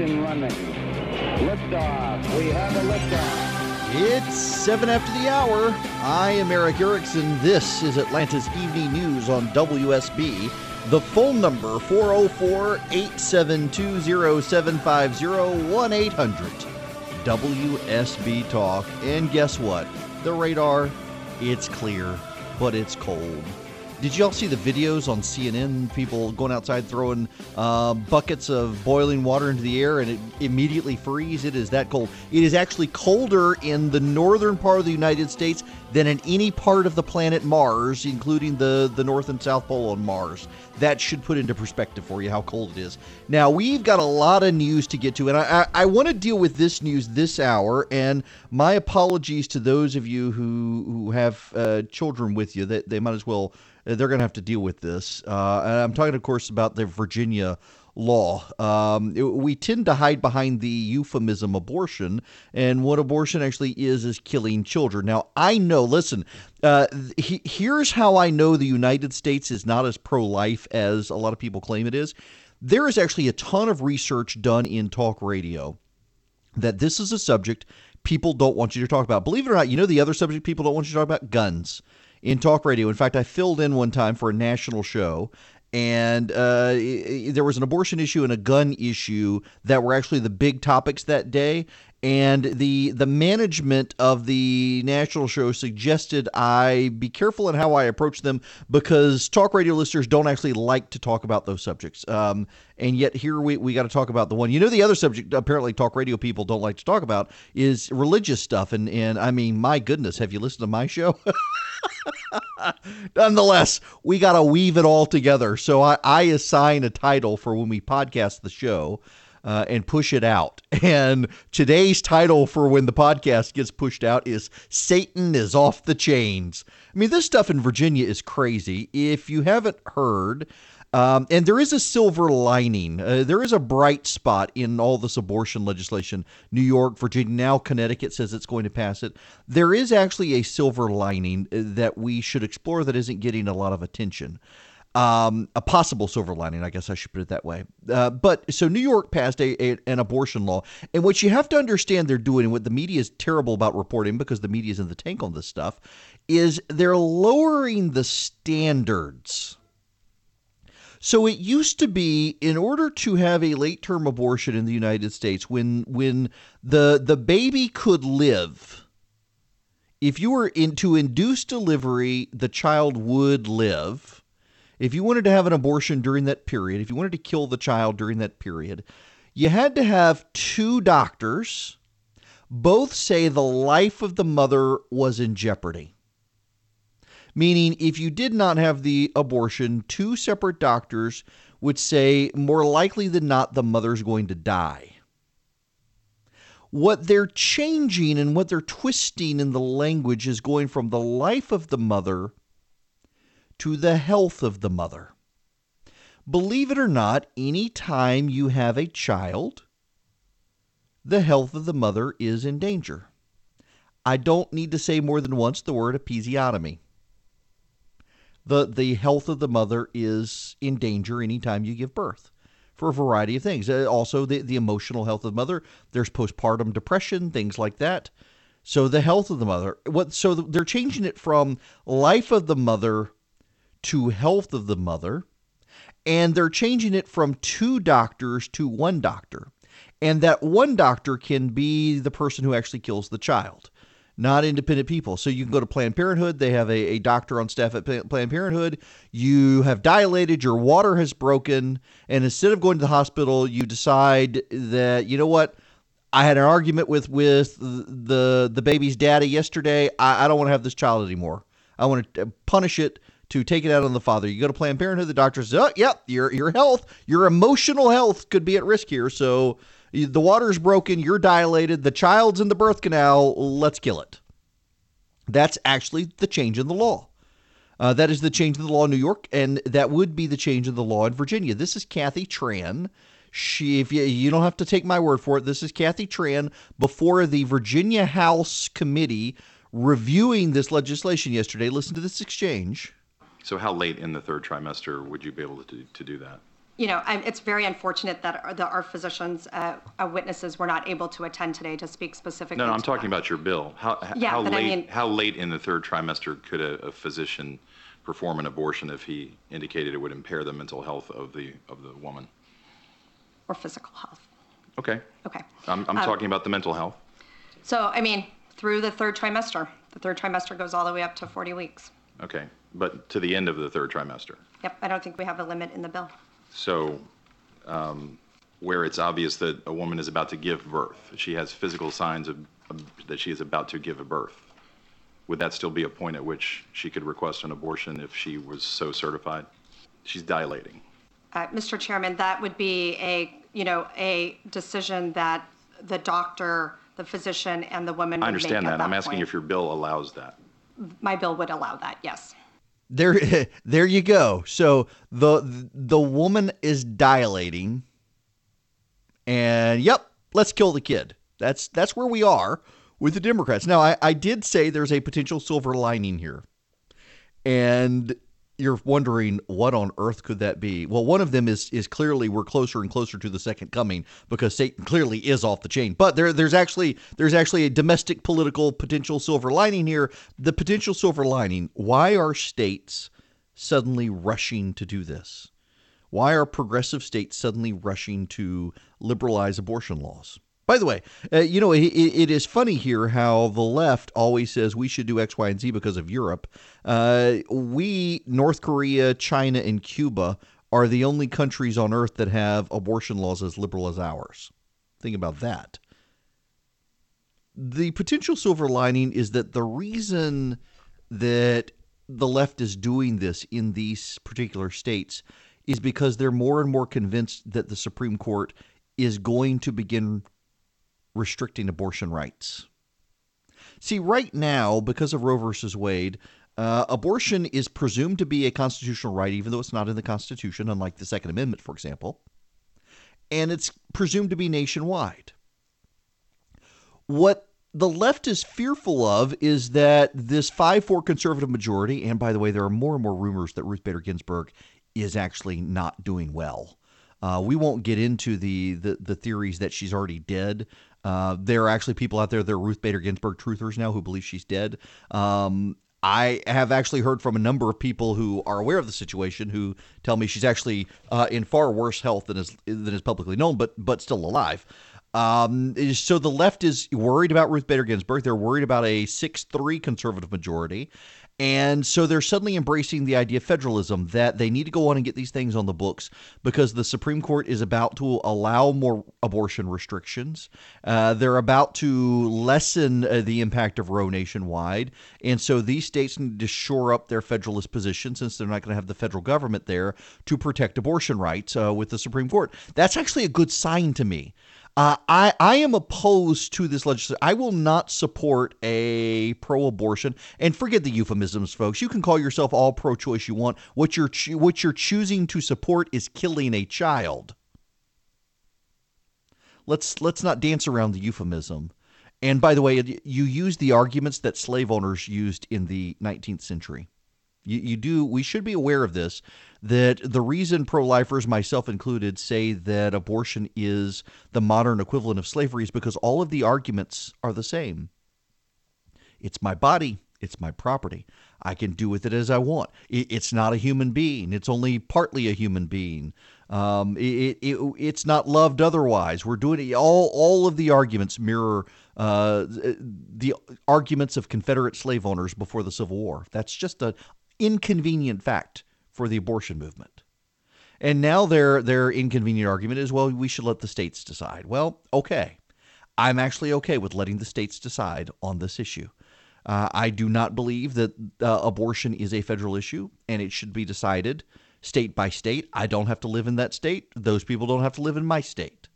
ignition running. Liftoff. We have a liftoff. It's 7 after the hour. I am Erick Erickson. This is Atlanta's Evening News on WSB. The phone number 404-872-0750-1800. WSB Talk. And guess what? The radar, it's clear, but it's cold. Did y'all see the videos on CNN? People going outside throwing uh, buckets of boiling water into the air and it immediately freeze. It is that cold. It is actually colder in the northern part of the United States than in any part of the planet Mars, including the, the North and South Pole on Mars. That should put into perspective for you how cold it is. Now, we've got a lot of news to get to, and I, I, I want to deal with this news this hour. And my apologies to those of you who, who have uh, children with you, that they might as well they're going to have to deal with this. Uh, and I'm talking, of course, about the Virginia law. Um, it, we tend to hide behind the euphemism abortion, and what abortion actually is is killing children. Now, I know. Listen, uh, he, here's how I know the United States is not as pro-life as a lot of people claim it is. There is actually a ton of research done in talk radio that this is a subject people don't want you to talk about. Believe it or not, you know the other subject people don't want you to talk about guns in talk radio. In fact, I filled in one time for a national show, and uh, there was an abortion issue and a gun issue that were actually the big topics that day and the the management of the national show suggested I be careful in how I approach them because talk radio listeners don't actually like to talk about those subjects. Um, and yet here we, we got to talk about the one. You know, the other subject apparently talk radio people don't like to talk about is religious stuff. And and I mean, my goodness, have you listened to my show? Nonetheless, we got to weave it all together. So I, I assign a title for when we podcast the show uh, and push it out. And today's title for when the podcast gets pushed out is Satan is Off the Chains. I mean, this stuff in Virginia is crazy. If you haven't heard, um, and there is a silver lining. Uh, there is a bright spot in all this abortion legislation. New York, Virginia, now Connecticut says it's going to pass it. There is actually a silver lining uh, that we should explore that isn't getting a lot of attention um, a possible silver lining, I guess I should put it that way. Uh, but so New York passed a, a, an abortion law, and what you have to understand they're doing, and what the media is terrible about reporting because the media is in the tank on this stuff, is they're lowering the standards. So it used to be in order to have a late term abortion in the United States, when when the the baby could live, if you were into induced delivery, the child would live if you wanted to have an abortion during that period, if you wanted to kill the child during that period, you had to have two doctors both say the life of the mother was in jeopardy. Meaning, if you did not have the abortion, two separate doctors would say more likely than not the mother's going to die. What they're changing and what they're twisting in the language is going from the life of the mother to the health of the mother. Believe it or not, any time you have a child, the health of the mother is in danger. I don't need to say more than once the word episiotomy. The, the health of the mother is in danger anytime you give birth for a variety of things. Uh, also, the, the emotional health of the mother. There's postpartum depression, things like that. So the health of the mother. What? So they're changing it from life of the mother to health of the mother, and they're changing it from two doctors to one doctor. And that one doctor can be the person who actually kills the child, not independent people. So you can go to Planned Parenthood. They have a, a doctor on staff at Planned Parenthood. You have dilated, your water has broken, and instead of going to the hospital, you decide that, you know what? I had an argument with with the the baby's daddy yesterday. I, I don't want to have this child anymore. I want to punish it to take it out on the father. You go to Planned Parenthood, the doctor says, "Oh, yep, your your health, your emotional health could be at risk here. So the water's broken, you're dilated, the child's in the birth canal. Let's kill it." That's actually the change in the law. Uh, that is the change in the law in New York, and that would be the change in the law in Virginia. This is Kathy Tran. She, if you, you don't have to take my word for it, this is Kathy Tran before the Virginia House Committee reviewing this legislation yesterday. Listen to this exchange. So how late in the third trimester would you be able to, to do that? you know, it's very unfortunate that our, the, our physicians, uh, uh, witnesses, were not able to attend today to speak specifically. No, no, I'm talking that. about your bill. How, Yeah, how but I late, mean- how late in the third trimester could a, a physician perform an abortion if he indicated it would impair the mental health of the, of the woman? or physical health. Okay. Okay. I'm, I'm Um, talking about the mental health. So, I mean, through the third trimester. The third trimester goes all the way up to 40 weeks. Okay. But to the end of the third trimester. Yep, I don't think we have a limit in the bill. So, um, where it's obvious that a woman is about to give birth, she has physical signs of, of that she is about to give a birth. Would that still be a point at which she could request an abortion if she was so certified? She's dilating. Uh, Mr. Chairman, that would be a, you know, a decision that the doctor, the physician, and the woman would I make understand at that. I'm that asking if your bill allows that. My bill would allow that, yes. There, there you go. So the the woman is dilating, and yep, let's kill the kid. That's that's where we are with the Democrats. Now, I, I did say there's a potential silver lining here, and you're wondering what on earth could that be? Well, one of them is is clearly we're closer and closer to the second coming because Satan clearly is off the chain. But there there's actually there's actually a domestic political potential silver lining here. The potential silver lining. Why are states suddenly rushing to do this? Why are progressive states suddenly rushing to liberalize abortion laws? By the way, uh, you know, it, it is funny here how the left always says we should do X, Y, and Z because of Europe. Uh, we, North Korea, China, and Cuba, are the only countries on earth that have abortion laws as liberal as ours. Think about that. The potential silver lining is that the reason that the left is doing this in these particular states is because they're more and more convinced that the Supreme Court is going to begin restricting abortion rights. See, right now, because of Roe versus Wade, uh, abortion is presumed to be a constitutional right, even though it's not in the Constitution, unlike the Second Amendment, for example. And it's presumed to be nationwide. What the left is fearful of is that this 5 4 conservative majority, and by the way, there are more and more rumors that Ruth Bader Ginsburg is actually not doing well. Uh, we won't get into the, the, the theories that she's already dead. Uh, there are actually people out there that are Ruth Bader Ginsburg truthers now who believe she's dead. Um, I have actually heard from a number of people who are aware of the situation who tell me she's actually uh, in far worse health than is than is publicly known, but but still alive. Um, so the left is worried about Ruth Bader Ginsburg. They're worried about a six-three conservative majority. And so they're suddenly embracing the idea of federalism that they need to go on and get these things on the books because the Supreme Court is about to allow more abortion restrictions. Uh, they're about to lessen uh, the impact of Roe nationwide. And so these states need to shore up their federalist position since they're not going to have the federal government there to protect abortion rights uh, with the Supreme Court. That's actually a good sign to me. Uh, I, I am opposed to this legislation. I will not support a pro-abortion. And forget the euphemisms, folks. You can call yourself all pro-choice you want. What you're cho- what you're choosing to support is killing a child. Let's let's not dance around the euphemism. And by the way, you use the arguments that slave owners used in the 19th century. You, you do. We should be aware of this. That the reason pro-lifers, myself included, say that abortion is the modern equivalent of slavery is because all of the arguments are the same. It's my body. It's my property. I can do with it as I want. It, it's not a human being. It's only partly a human being. Um, it, it, it's not loved otherwise. We're doing it. All all of the arguments mirror uh, the arguments of Confederate slave owners before the Civil War. That's just an inconvenient fact for the abortion movement. And now their their inconvenient argument is, well, we should let the states decide. Well, okay. I'm actually okay with letting the states decide on this issue. Uh, I do not believe that uh, abortion is a federal issue and it should be decided state by state. I don't have to live in that state. Those people don't have to live in my state.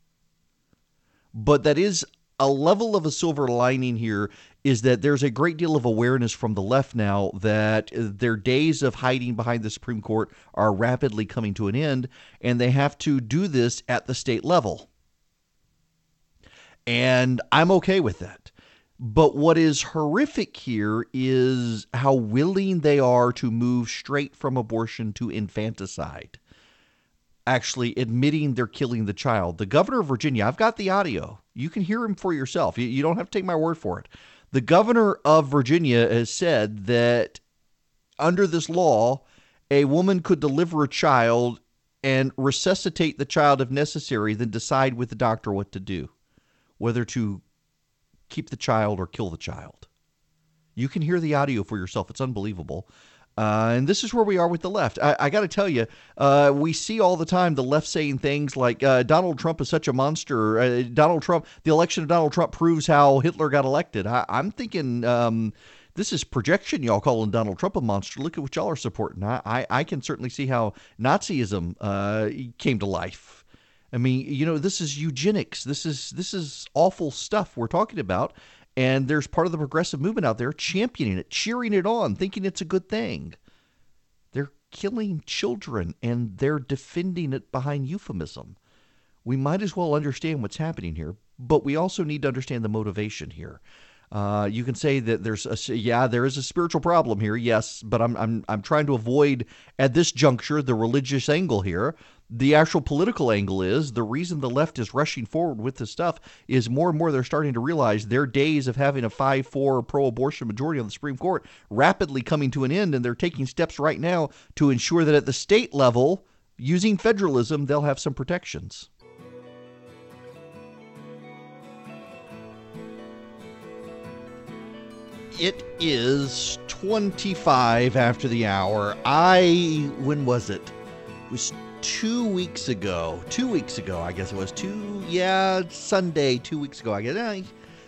But that is a level of a silver lining here is that there's a great deal of awareness from the left now that uh, their days of hiding behind the Supreme Court are rapidly coming to an end, and they have to do this at the state level. And I'm okay with that. But what is horrific here is how willing they are to move straight from abortion to infanticide. actually admitting they're killing the child. The governor of Virginia, I've got the audio. You can hear him for yourself. You, you don't have to take my word for it. The governor of Virginia has said that under this law, a woman could deliver a child and resuscitate the child if necessary, then decide with the doctor what to do, whether to keep the child or kill the child. You can hear the audio for yourself. It's unbelievable. Uh, and this is where we are with the left. I, I got to tell you, uh, we see all the time the left saying things like uh, Donald Trump is such a monster. Uh, Donald Trump, the election of Donald Trump proves how Hitler got elected. I, am thinking um, this is projection, y'all calling Donald Trump a monster. Look at what y'all are supporting. I, I, I can certainly see how Nazism uh, came to life. I mean, you know, this is eugenics. This is this is awful stuff we're talking about. And there's part of the progressive movement out there championing it, cheering it on, thinking it's a good thing. They're killing children and they're defending it behind euphemism. We might as well understand what's happening here, but we also need to understand the motivation here. Uh, you can say that there's a yeah there is a spiritual problem here yes but I'm I'm I'm trying to avoid at this juncture the religious angle here the actual political angle is the reason the left is rushing forward with this stuff is more and more they're starting to realize their days of having a 5 4 pro abortion majority on the Supreme Court rapidly coming to an end. And they're taking steps right now to ensure that at the state level, using federalism, they'll have some protections. It is 25 after the hour. I, when was it? It was two weeks ago. Two weeks ago, I guess it was two. Yeah, Sunday, two weeks ago. I guess I,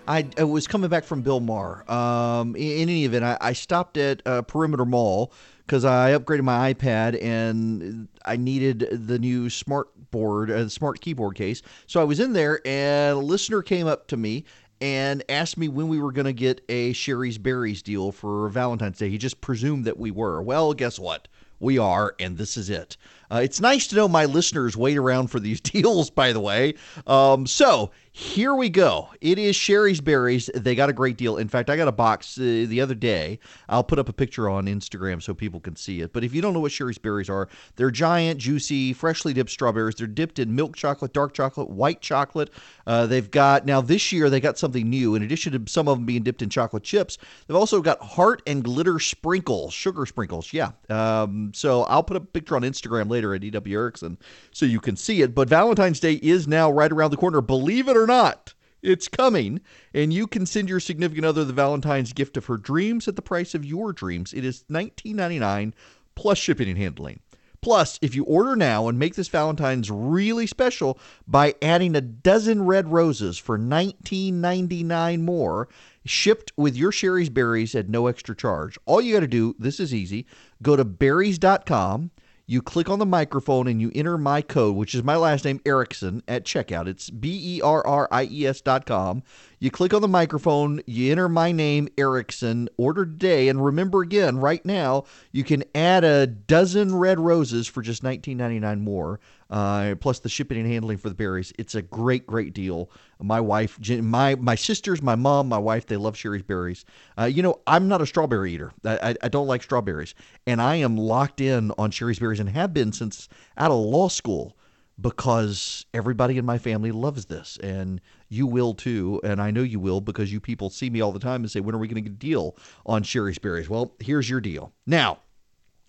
I, I was coming back from Bill Maher. Um, in, in, any event, I, I stopped at uh, Perimeter Mall because I upgraded my iPad and I needed the new smart board, uh, smart keyboard case. So I was in there, and a listener came up to me and asked me when we were going to get a Shari's Berries deal for Valentine's Day. He just presumed that we were. Well, guess what? We are, and this is it. Uh, it's nice to know my listeners wait around for these deals, by the way. Um, so here we go. It is Shari's Berries. They got a great deal. In fact, I got a box uh, the other day. I'll put up a picture on Instagram so people can see it. But if you don't know what Shari's Berries are, they're giant, juicy, freshly dipped strawberries. They're dipped in milk chocolate, dark chocolate, white chocolate. Uh, they've got, now this year, they got something new. In addition to some of them being dipped in chocolate chips, they've also got heart and glitter sprinkles, sugar sprinkles. Yeah. Um, so I'll put a picture on Instagram later at EW Erickson so you can see it. But Valentine's Day is now right around the corner. Believe it or not, it's coming, and you can send your significant other the Valentine's gift of her dreams at the price of your dreams. It is $19.99 plus shipping and handling. Plus, if you order now and make this Valentine's really special by adding a dozen red roses for $19.99 more, shipped with your Shari's Berries at no extra charge. All you got to do, this is easy, go to berries.com you click on the microphone and you enter my code, which is my last name, Erickson, at checkout. It's B E R R I E S dot com. You click on the microphone, you enter my name, Erickson, order today. And remember again, right now, you can add a dozen red roses for just $19.99 more, uh, plus the shipping and handling for the berries. It's a great, great deal. My wife, my my sisters, my mom, my wife, they love Shari's Berries. Uh, you know, I'm not a strawberry eater. I, I, I don't like strawberries. And I am locked in on Shari's Berries and have been since out of law school because everybody in my family loves this and you will too and i know you will because you people see me all the time and say when are we going to get a deal on Shari's Berries well here's your deal. Now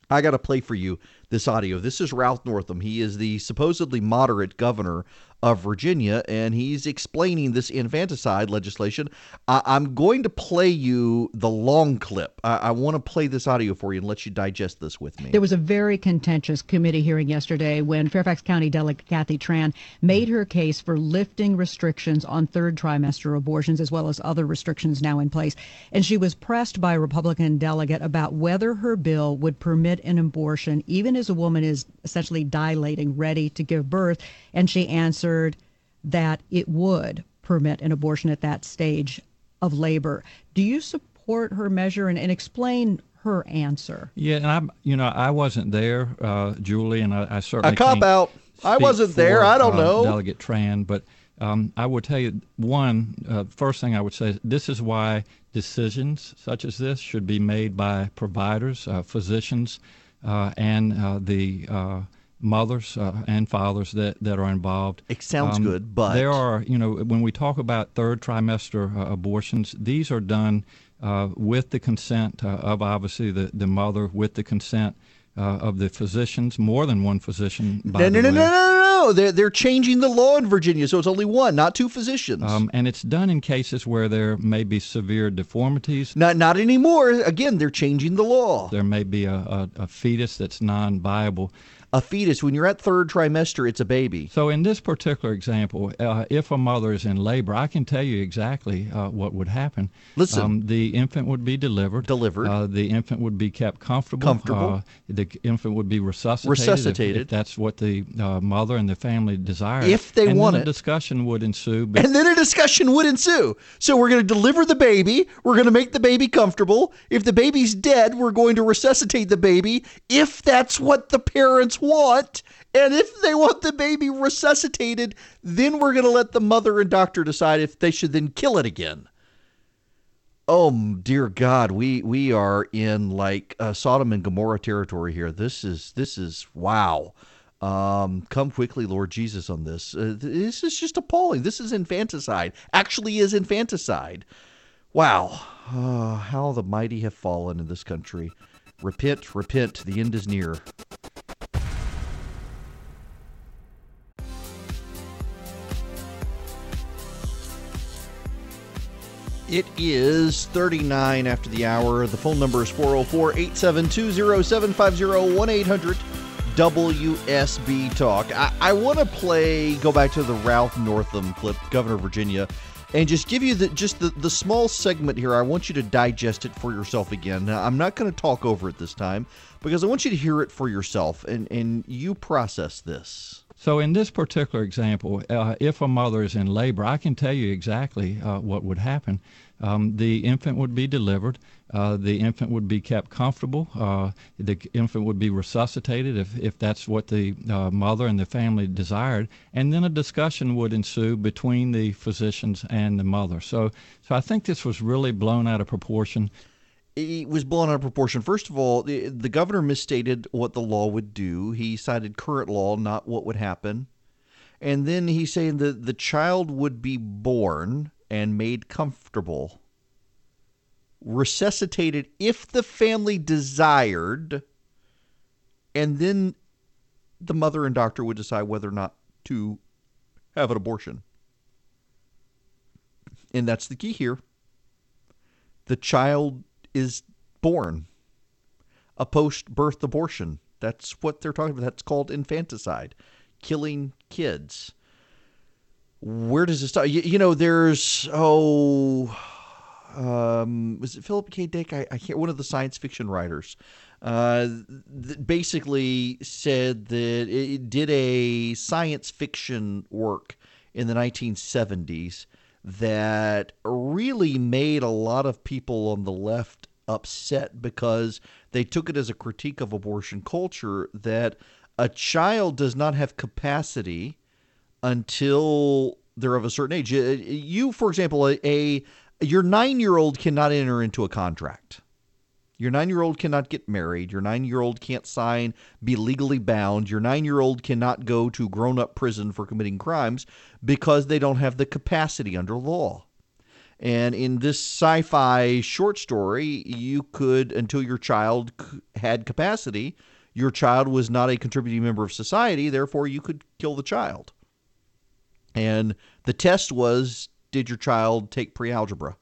i got to play for you this audio. This is ralph northam. He is the supposedly moderate governor of Virginia, and he's explaining this infanticide legislation. I- am going to play you the long clip. I, I want to play this audio for you and let you digest this with me. There was a very contentious committee hearing yesterday when Fairfax County Delegate Kathy Tran made her case for lifting restrictions on third trimester abortions as well as other restrictions now in place. And she was pressed by a Republican delegate about whether her bill would permit an abortion even as a woman is essentially dilating, ready to give birth. And she answered answered that it would permit an abortion at that stage of labor. Do you support her measure and, and explain her answer? Yeah, and I'm, you know, I wasn't there, uh, Julie, and I, I certainly a cop out. I wasn't for, there. I don't uh, know. Delegate Tran, but um, I would tell you one uh, first thing I would say. This is why decisions such as this should be made by providers, uh, physicians, uh, and uh, the mothers uh, and fathers that, that are involved. It sounds good, but- there are, you know, when we talk about third trimester uh, abortions, these are done uh, with the consent uh, of obviously the, the mother, with the consent uh, of the physicians, more than one physician. By No, the no, no, no, no, no. They're, they're changing the law in Virginia, so it's only one, not two physicians. Um, and it's done in cases where there may be severe deformities. not, not anymore. Again, they're changing the law. There may be a, a, a fetus that's non-viable. A fetus, when you're at third trimester, it's a baby. So in this particular example, uh, if a mother is in labor, I can tell you exactly uh, what would happen. Listen. um, the infant would be delivered. Delivered. Uh, the infant would be kept comfortable. Comfortable. Uh, the infant would be resuscitated. if- Resuscitated. If, that's what the uh, mother and the family desire. If they and want then it. a discussion would ensue. And then a discussion would ensue. So we're going to deliver the baby. We're going to make the baby comfortable. If the baby's dead, we're going to resuscitate the baby if that's what the parents want. And if they want the baby resuscitated, then we're going to let the mother and doctor decide if they should then kill it again. Oh dear God, we we are in like uh, Sodom and Gomorrah territory here. This is this is wow. Um, come quickly, Lord Jesus, on this. Uh, this is just appalling. This is infanticide. Actually, is infanticide. Wow, uh, how the mighty have fallen in this country. Repent, repent. The end is near. It is 39 after the hour. The phone number is 404 872 0750 800 WSB Talk. I, I want to play, go back to the Ralph Northam clip, Governor of Virginia, and just give you the just the, the small segment here. I want you to digest it for yourself again. Now, I'm not going to talk over it this time because I want you to hear it for yourself and, and you process this. So in this particular example, uh, if a mother is in labor, I can tell you exactly uh, what would happen. Um, the infant would be delivered. Uh, the infant would be kept comfortable. Uh, the infant would be resuscitated if, if that's what the uh, mother and the family desired. And then a discussion would ensue between the physicians and the mother. So, so I think this was really blown out of proportion. It was blown out of proportion. First of all, the, the governor misstated what the law would do. He cited current law, not what would happen. And then he's saying that the child would be born and made comfortable, resuscitated if the family desired, and then the mother and doctor would decide whether or not to have an abortion. And that's the key here the child is born. A post birth abortion. That's what they're talking about. That's called infanticide, killing kids. Where does it start? You, you know, there's, oh, um, was it Philip K. Dick? I, I can't, one of the science fiction writers. Uh, th- basically said that it did a science fiction work in the 1970s that really made a lot of people on the left upset because they took it as a critique of abortion culture that a child does not have capacity until they're of a certain age. Uh, You, for example, a, a your nine year old cannot enter into a contract. Your nine year old cannot get married. Your nine year old can't sign, be legally bound. Your nine year old cannot go to grown up prison for committing crimes because they don't have the capacity under law. And in this sci fi short story, you could, until your child had capacity, your child was not a contributing member of society, therefore, you could kill the child. And the test was did your child take pre algebra?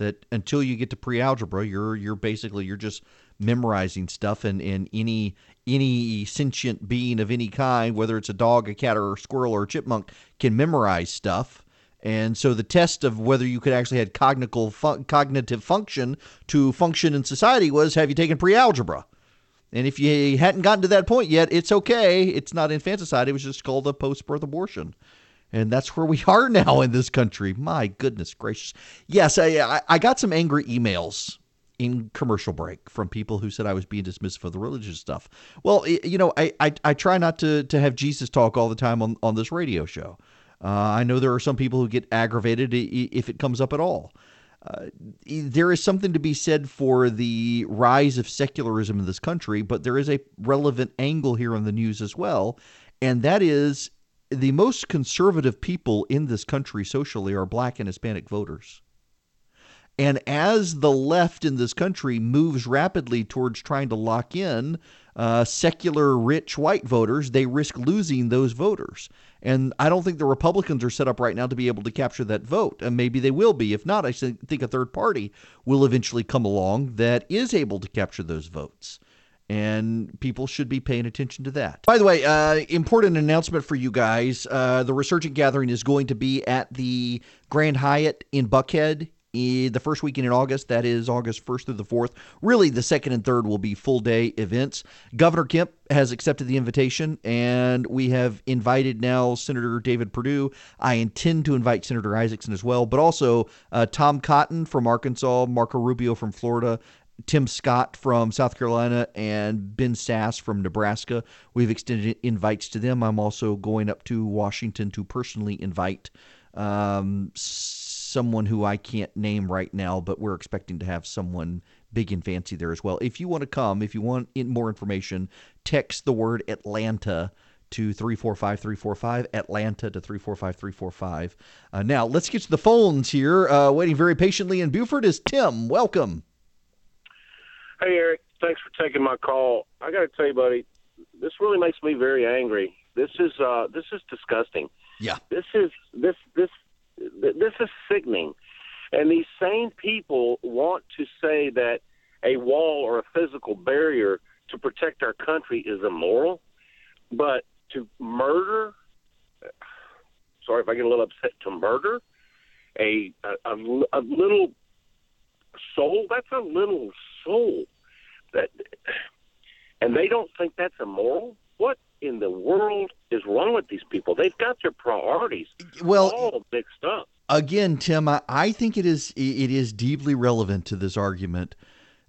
that until you get to pre-algebra you're you're basically you're just memorizing stuff and, and any any sentient being of any kind whether it's a dog a cat or a squirrel or a chipmunk can memorize stuff and so the test of whether you could actually had cognitive cognitive function to function in society was have you taken pre-algebra and if you hadn't gotten to that point yet it's okay it's not infanticide it was just called a post-birth abortion and that's where we are now in this country. My goodness gracious. Yes, I, I, I got some angry emails in commercial break from people who said I was being dismissed for the religious stuff. Well, you know, I, I, I try not to, to have Jesus talk all the time on, on this radio show. Uh, I know there are some people who get aggravated if it comes up at all. uh, there is something to be said for the rise of secularism in this country, but there is a relevant angle here on the news as well, and that is the most conservative people in this country socially are black and Hispanic voters. And as the left in this country moves rapidly towards trying to lock in uh, secular, rich white voters, they risk losing those voters. And I don't think the Republicans are set up right now to be able to capture that vote. And maybe they will be. If not, I think a third party will eventually come along that is able to capture those votes and people should be paying attention to that. By the way, uh, important announcement for you guys: uh, the Resurgent Gathering is going to be at the Grand Hyatt in Buckhead the first weekend in August. That is August 1st through the 4th. Really, the second and third will be full day events. Governor Kemp has accepted the invitation, and we have invited now Senator David Perdue. I intend to invite Senator Isakson as well, but also uh, Tom Cotton from Arkansas, Marco Rubio from Florida. Tim Scott from South Carolina and Ben Sasse from Nebraska. We've extended invites to them. I'm also going up to Washington to personally invite um, someone who I can't name right now, but we're expecting to have someone big and fancy there as well. If you want to come, if you want more information, text the word Atlanta to 345345, Atlanta to 345345. Uh, now, let's get to the phones here. Uh, waiting very patiently in Buford is Tim. Welcome. Hey, Eric. Thanks for taking my call. I got to tell you, buddy, this really makes me very angry. This is uh, this is disgusting. Yeah. This is this this this is sickening. And these same people want to say that a wall or a physical barrier to protect our country is immoral, but to murder, sorry if I get a little upset, to murder a, a, a little soul, that's a little soul. That, and they don't think that's immoral? What in the world is wrong with these people? They've got their priorities well all mixed up. Again, Tim, I, I think it is it is deeply relevant to this argument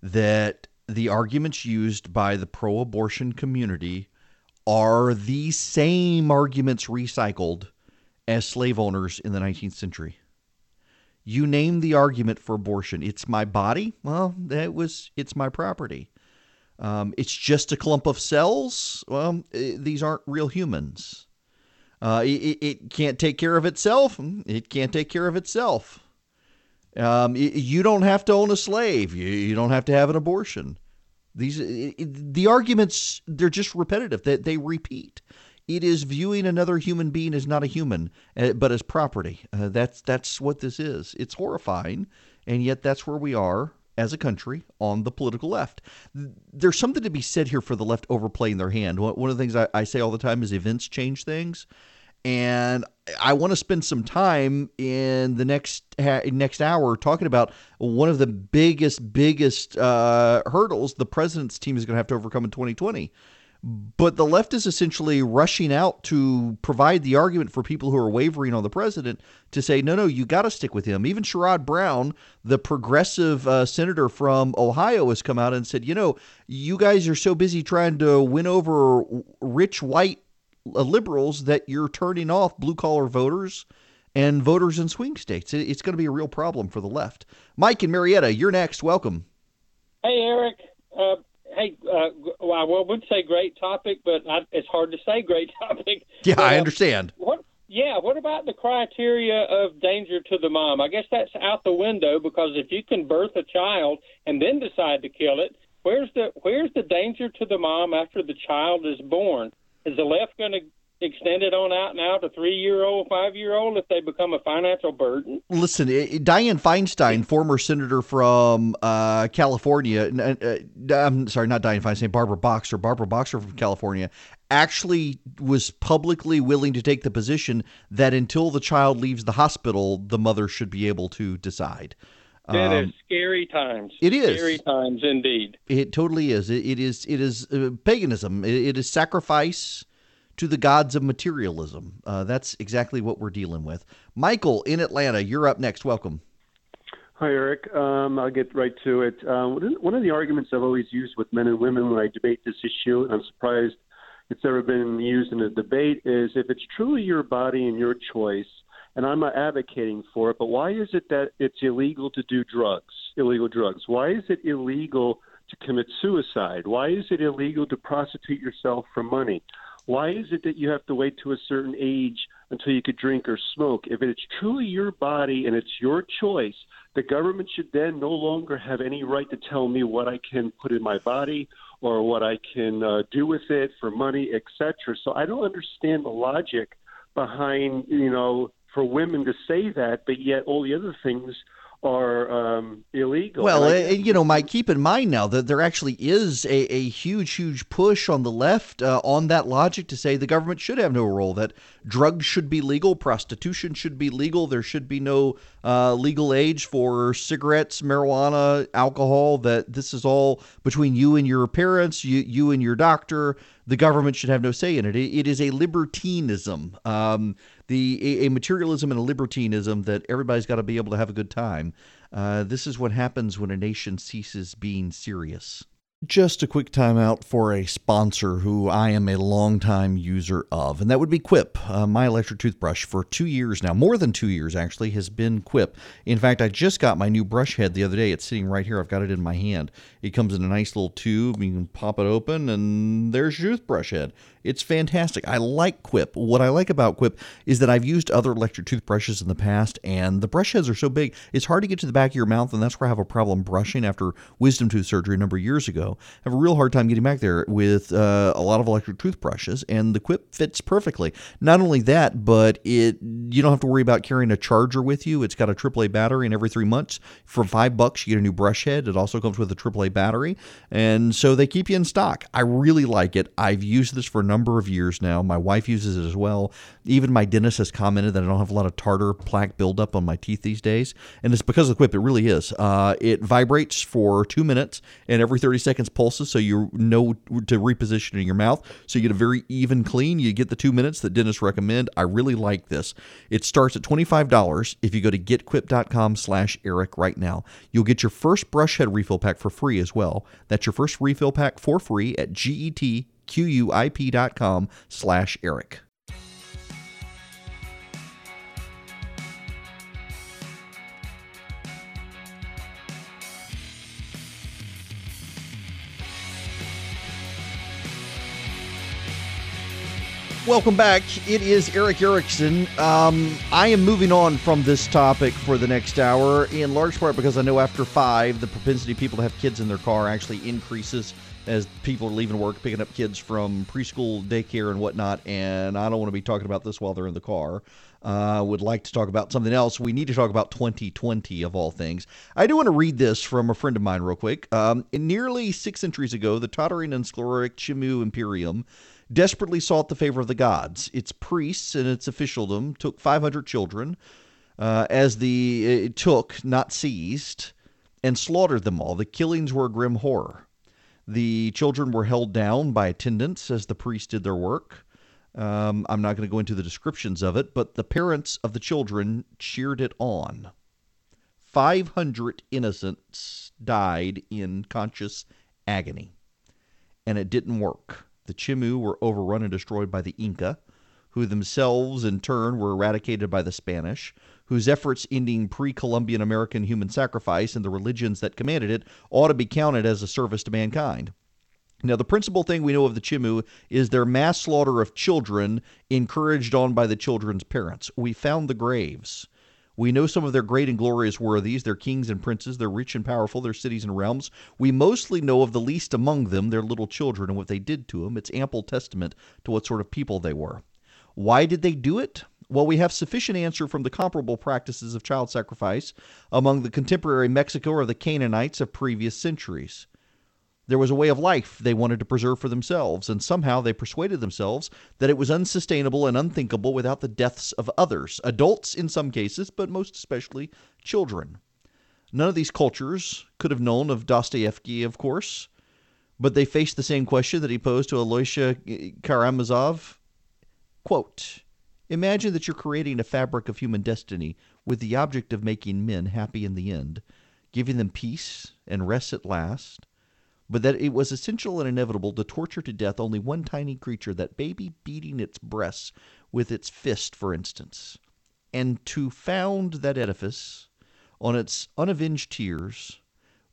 that the arguments used by the pro-abortion community are the same arguments recycled as slave owners in the 19th century. You name the argument for abortion. It's my body. Well, that was it's my property. Um, it's just a clump of cells. Well, it, eh, these aren't real humans. Uh, it, it, can't take care of itself. It can't take care of itself. Um, it, you don't have to own a slave. You, you don't have to have an abortion. These the arguments they're just repetitive. That they, they, repeat. It is viewing another human being as not a human, uh, but as property. Uh, that's that's what this is. It's horrifying, and yet that's where we are as a country on the political left. There's something to be said here for the left overplaying their hand. One of the things I, I say all the time is events change things. And I want to spend some time in the next next hour talking about one of the biggest, biggest uh, hurdles the president's team is going to have to overcome in 2020, but the left is essentially rushing out to provide the argument for people who are wavering on the president to say, no, no, you got to stick with him. Even Sherrod Brown, the progressive uh, senator from Ohio, has come out and said, you know, you guys are so busy trying to win over rich white uh, liberals that you're turning off blue collar voters and voters in swing states. It's going to be a real problem for the left. Mike and Marietta, you're next. Welcome. Hey, Eric. Uh, Hey, uh, well, I would say great topic, but I, it's hard to say great topic. Yeah, but, I uh, understand. what? Yeah, what about the criteria of danger to the mom? I guess that's out the window because if you can birth a child and then decide to kill it, where's the where's the danger to the mom after the child is born? Is the left going to extended on out now to three year old, five year old if they become a financial burden? Listen, Dianne Feinstein, former senator from uh, California, uh, I'm sorry, not Dianne Feinstein, Barbara Boxer, Barbara Boxer from California, actually was publicly willing to take the position that until the child leaves the hospital, the mother should be able to decide. That um, is scary times. It is scary times indeed. It totally is. it, it is. It is uh, paganism. It, it is sacrifice to the gods of materialism. Uh, that's exactly what we're dealing with. Michael in Atlanta, you're up next. Welcome. Hi, Eric. Um, I'll get right to it. Uh, one of the arguments I've always used with men and women when I debate this issue, and I'm surprised it's ever been used in a debate, is if it's truly your body and your choice, and I'm not advocating for it, but why is it that it's illegal to do drugs, illegal drugs? Why is it illegal to commit suicide? Why is it illegal to prostitute yourself for money? Why is it that you have to wait to a certain age until you could drink or smoke? If it's truly your body and it's your choice, the government should then no longer have any right to tell me what I can put in my body or what I can uh, do with it for money, etc. So I don't understand the logic behind, you know, for women to say that, but yet all the other things are um, illegal. Well, I, uh, you know, Mike, keep in mind now that there actually is a, a huge, huge push on the left uh, on that logic to say the government should have no role, that drugs should be legal, prostitution should be legal, there should be no uh, legal age for cigarettes, marijuana, alcohol, that this is all between you and your parents, you, you and your doctor. The government should have no say in it. It, it is a libertinism. Um, the a, materialism and a libertinism that everybody's got to be able to have a good time. Uh, this is what happens when a nation ceases being serious. Just a quick timeout for a sponsor who I am a longtime user of, and that would be Quip. Uh, my electric toothbrush for two years now, more than two years actually, has been Quip. In fact, I just got my new brush head the other day. It's sitting right here. I've got it in my hand. It comes in a nice little tube. You can pop it open, and there's your toothbrush head. It's fantastic. I like Quip. What I like about Quip is that I've used other electric toothbrushes in the past, and the brush heads are so big, it's hard to get to the back of your mouth, and that's where I have a problem brushing after wisdom tooth surgery a number of years ago. I have a real hard time getting back there with uh, a lot of electric toothbrushes, and the Quip fits perfectly. Not only that, but it you don't have to worry about carrying a charger with you. It's got a AAA battery, and every three months, for five bucks, you get a new brush head. It also comes with a AAA battery, and so they keep you in stock. I really like it. I've used this for number of years now. My wife uses it as well. Even my dentist has commented that I don't have a lot of tartar plaque buildup on my teeth these days, and it's because of the Quip. It really is. Uh, it vibrates for two minutes, and every 30 seconds pulses, so you know to reposition in your mouth. So you get a very even clean. You get the two minutes that dentists recommend. I really like this. It starts at $25 if you go to getquip.com slash Eric right now. You'll get your first brush head refill pack for free as well. That's your first refill pack for free at getquip.com slash Eric. Welcome back. It is Erick Erickson. Um, I am moving on from this topic for the next hour, in large part because I know after five, the propensity people to have kids in their car actually increases as people are leaving work, picking up kids from preschool, daycare, and whatnot. And I don't want to be talking about this while they're in the car. Uh, would like to talk about something else. We need to talk about 2020 of all things. I do want to read this from a friend of mine real quick. Um, nearly six centuries ago, the tottering and sclerotic Chimu Imperium desperately sought the favor of the gods. Its priests and its officialdom took 500 children, uh, as the uh, took, not seized, and slaughtered them all. The killings were a grim horror. The children were held down by attendants as the priests did their work. Um, I'm not going to go into the descriptions of it, but the parents of the children cheered it on. 500 innocents died in conscious agony, and it didn't work. The Chimu were overrun and destroyed by the Inca, who themselves in turn were eradicated by the Spanish, whose efforts ending pre Columbian American human sacrifice and the religions that commanded it ought to be counted as a service to mankind. Now, the principal thing we know of the Chimu is their mass slaughter of children, encouraged on by the children's parents. We found the graves. We know some of their great and glorious worthies, their kings and princes, their rich and powerful, their cities and realms. We mostly know of the least among them, their little children, and what they did to them. It's ample testament to what sort of people they were. Why did they do it? Well, we have sufficient answer from the comparable practices of child sacrifice among the contemporary Mexica or the Canaanites of previous centuries. There was a way of life they wanted to preserve for themselves, and somehow they persuaded themselves that it was unsustainable and unthinkable without the deaths of others, adults in some cases, but most especially children. None of these cultures could have known of Dostoevsky, of course, but they faced the same question that he posed to Alyosha Karamazov. Quote, Imagine that you're creating a fabric of human destiny with the object of making men happy in the end, giving them peace and rest at last but that it was essential and inevitable to torture to death only one tiny creature, that baby beating its breasts with its fist, for instance. and to found that edifice on its unavenged tears,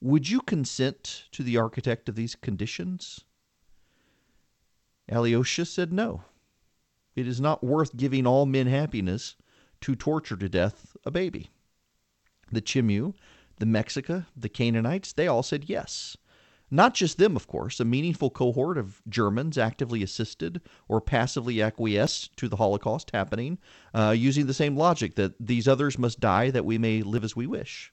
would you consent to the architect of these conditions? Alyosha said no. It is not worth giving all men happiness to torture to death a baby. The Chimu, the Mexica, the Canaanites, they all said yes. Not just them, of course. A meaningful cohort of Germans actively assisted or passively acquiesced to the Holocaust happening, uh, using the same logic that these others must die that we may live as we wish.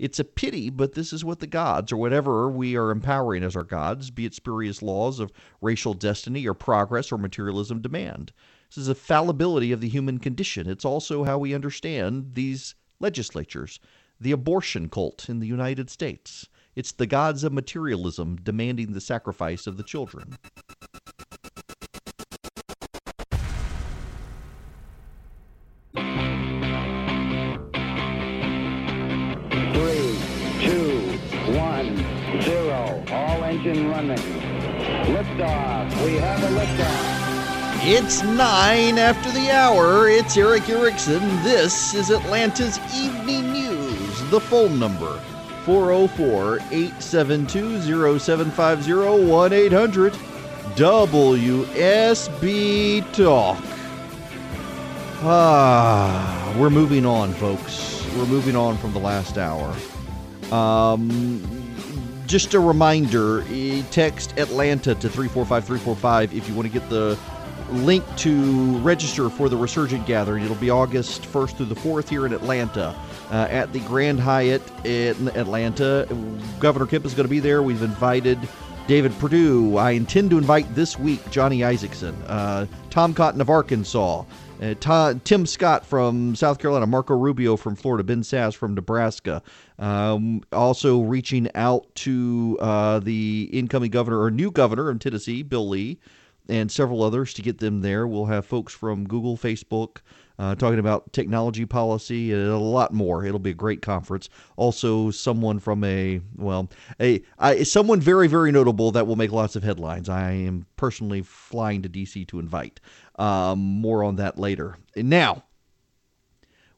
It's a pity, but this is what the gods, or whatever we are empowering as our gods, be it spurious laws of racial destiny or progress or materialism, demand. This is a fallibility of the human condition. It's also how we understand these legislatures, the abortion cult in the United States. It's the gods of materialism demanding the sacrifice of the children. Engine running. Liftoff. We have a liftoff. It's nine after the hour. It's Erick Erickson. This is Atlanta's Evening News. The phone number 404 872 0750 1 800 WSB Talk. Ah, we're moving on, folks. We're moving on from the last hour. Um, just a reminder text Atlanta to 345 345 if you want to get the link to register for the Resurgent Gathering. It'll be August 1st through the 4th here in Atlanta uh, at the Grand Hyatt in Atlanta. Governor Kemp is going to be there. We've invited David Perdue. I intend to invite this week Johnny Isakson, uh, Tom Cotton of Arkansas, uh, Tim Scott from South Carolina, Marco Rubio from Florida, Ben Sasse from Nebraska. Um, also reaching out to uh, the incoming governor or new governor in Tennessee, Bill Lee, and several others to get them there. We'll have folks from Google, Facebook, uh, talking about technology policy and a lot more. It'll be a great conference. Also, someone from a well, a I, someone very very notable that will make lots of headlines. I am personally flying to DC to invite. Um, more on that later. And now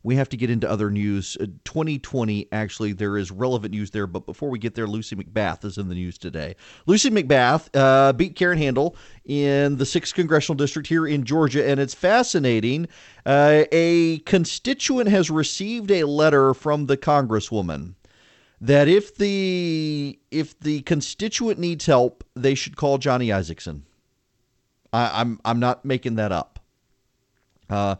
we have to get into other news. Uh, 2020, actually, there is relevant news there. But before we get there, Lucy McBath is in the news today. Lucy McBath uh, beat Karen Handel in the 6th Congressional District here in Georgia. And it's fascinating. Uh, a constituent has received a letter from the Congresswoman that if the if the constituent needs help, they should call Johnny Isakson. I, I'm I'm not making that up. Uh,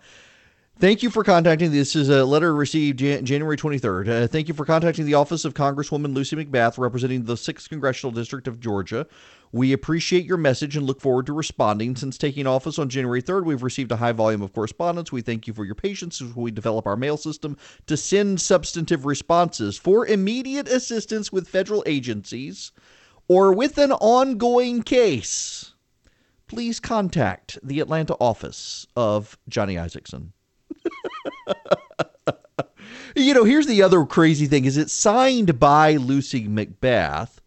Thank you for contacting. This is a letter received Jan- January 23rd. Uh, thank you for contacting the office of Congresswoman Lucy McBath, representing the 6th Congressional District of Georgia. We appreciate your message and look forward to responding. Since taking office on January 3rd, we've received a high volume of correspondence. We thank you for your patience as we develop our mail system to send substantive responses. For immediate assistance with federal agencies or with an ongoing case, please contact the Atlanta office of Johnny Isakson. you know, here's the other crazy thing: is it's signed by Lucy McBath,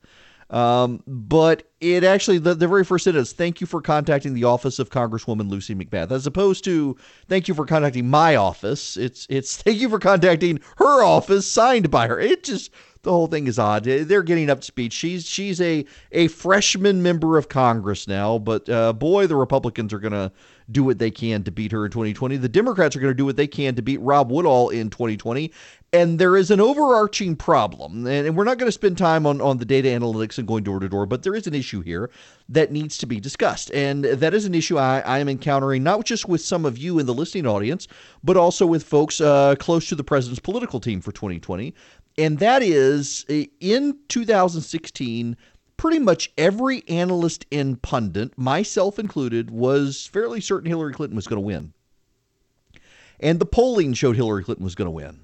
um, but it actually the, the very first sentence: "Thank you for contacting the office of Congresswoman Lucy McBath," as opposed to "Thank you for contacting my office." It's it's "Thank you for contacting her office," signed by her. It just the whole thing is odd. They're getting up to speed. She's she's a a freshman member of Congress now, but uh, boy, the Republicans are gonna do what they can to beat her in 2020. The Democrats are going to do what they can to beat Rob Woodall in 2020. And there is an overarching problem, and we're not going to spend time on, on the data analytics and going door to door, but there is an issue here that needs to be discussed. And that is an issue I, I am encountering not just with some of you in the listening audience, but also with folks uh, close to the president's political team for 2020. And that is eh, in 2016, pretty much every analyst and pundit, myself included, was fairly certain Hillary Clinton was going to win. And the polling showed Hillary Clinton was going to win.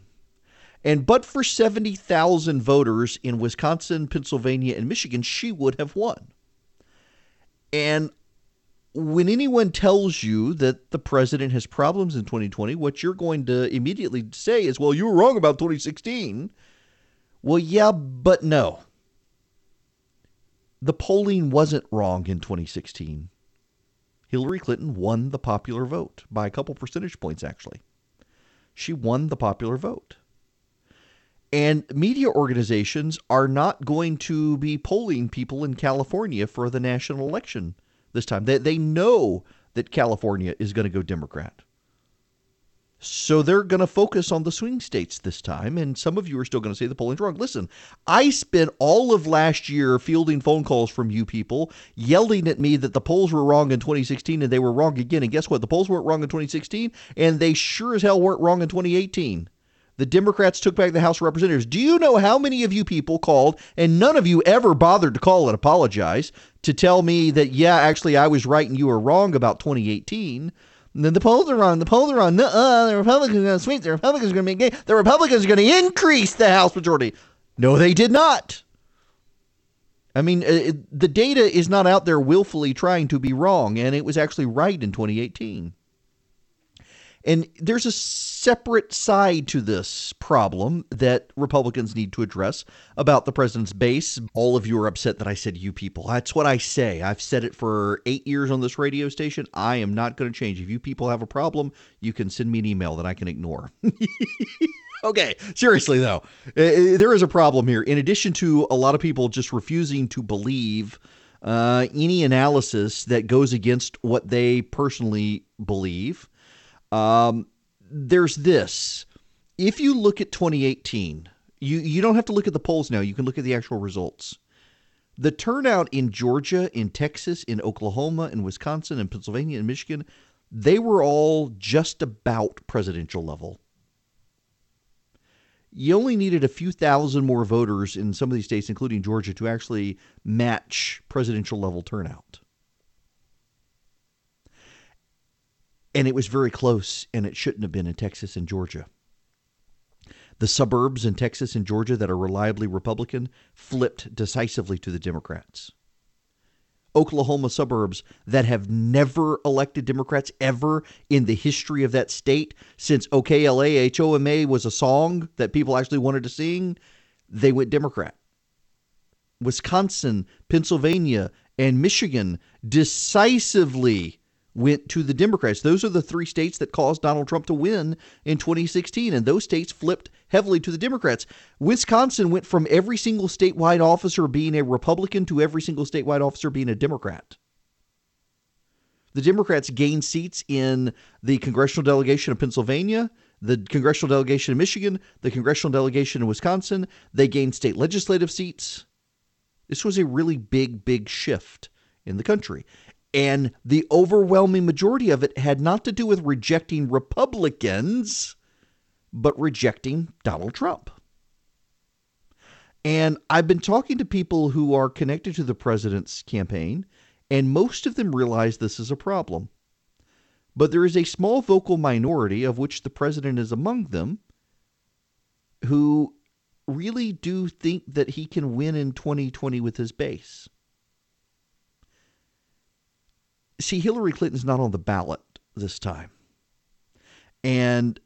And but for 70,000 voters in Wisconsin, Pennsylvania, and Michigan, she would have won. And when anyone tells you that the president has problems in 2020, what you're going to immediately say is, well, you were wrong about 2016. Well, yeah, but no the polling wasn't wrong in 2016. Hillary Clinton won the popular vote by a couple percentage points, actually. she won the popular vote. And media organizations are not going to be polling people in California for the national election this time. They, they know that California is going to go Democrat. So they're going to focus on the swing states this time. And some of you are still going to say the polling's wrong. Listen, I spent all of last year fielding phone calls from you people yelling at me that the polls were wrong in 2016 and they were wrong again. And guess what? The polls weren't wrong in 2016 and they sure as hell weren't wrong in 2018. The Democrats took back the House of Representatives. Do you know how many of you people called, and none of you ever bothered to call and apologize to tell me that, yeah, actually, I was right and you were wrong about 2018? The, the polls are wrong. The polls are wrong. Uh, the Republicans are going to sweep. The Republicans are going to make gay. The Republicans are going to increase the House majority. No, they did not. I mean, uh, the data is not out there willfully trying to be wrong, and it was actually right in 2018. And there's a separate side to this problem that Republicans need to address about the president's base. All of you are upset that I said you people. That's what I say. I've said it for eight years on this radio station. I am not going to change. If you people have a problem, you can send me an email that I can ignore. okay, seriously though, there is a problem here. In addition to a lot of people just refusing to believe uh, any analysis that goes against what they personally believe, um, there's this. If you look at 2018, you, you don't have to look at the polls now. You can look at the actual results. The turnout in Georgia, in Texas, in Oklahoma, in Wisconsin, in Pennsylvania, in Michigan, they were all just about presidential level. You only needed a few thousand more voters in some of these states, including Georgia, to actually match presidential level turnout. And it was very close, and it shouldn't have been in Texas and Georgia. The suburbs in Texas and Georgia that are reliably Republican flipped decisively to the Democrats. Oklahoma suburbs that have never elected Democrats ever in the history of that state since OKLA HOMA was a song that people actually wanted to sing, they went Democrat. Wisconsin, Pennsylvania, and Michigan decisively went to the Democrats. Those are the three states that caused Donald Trump to win in 2016, and those states flipped heavily to the Democrats. Wisconsin went from every single statewide officer being a Republican to every single statewide officer being a Democrat. The Democrats gained seats in the congressional delegation of Pennsylvania, the congressional delegation of Michigan, the congressional delegation of Wisconsin. They gained state legislative seats. This was a really big, big shift in the country. And the overwhelming majority of it had not to do with rejecting Republicans, but rejecting Donald Trump. And I've been talking to people who are connected to the president's campaign, and most of them realize this is a problem. But there is a small vocal minority, of which the president is among them, who really do think that he can win in 2020 with his base see, Hillary Clinton's not on the ballot this time. And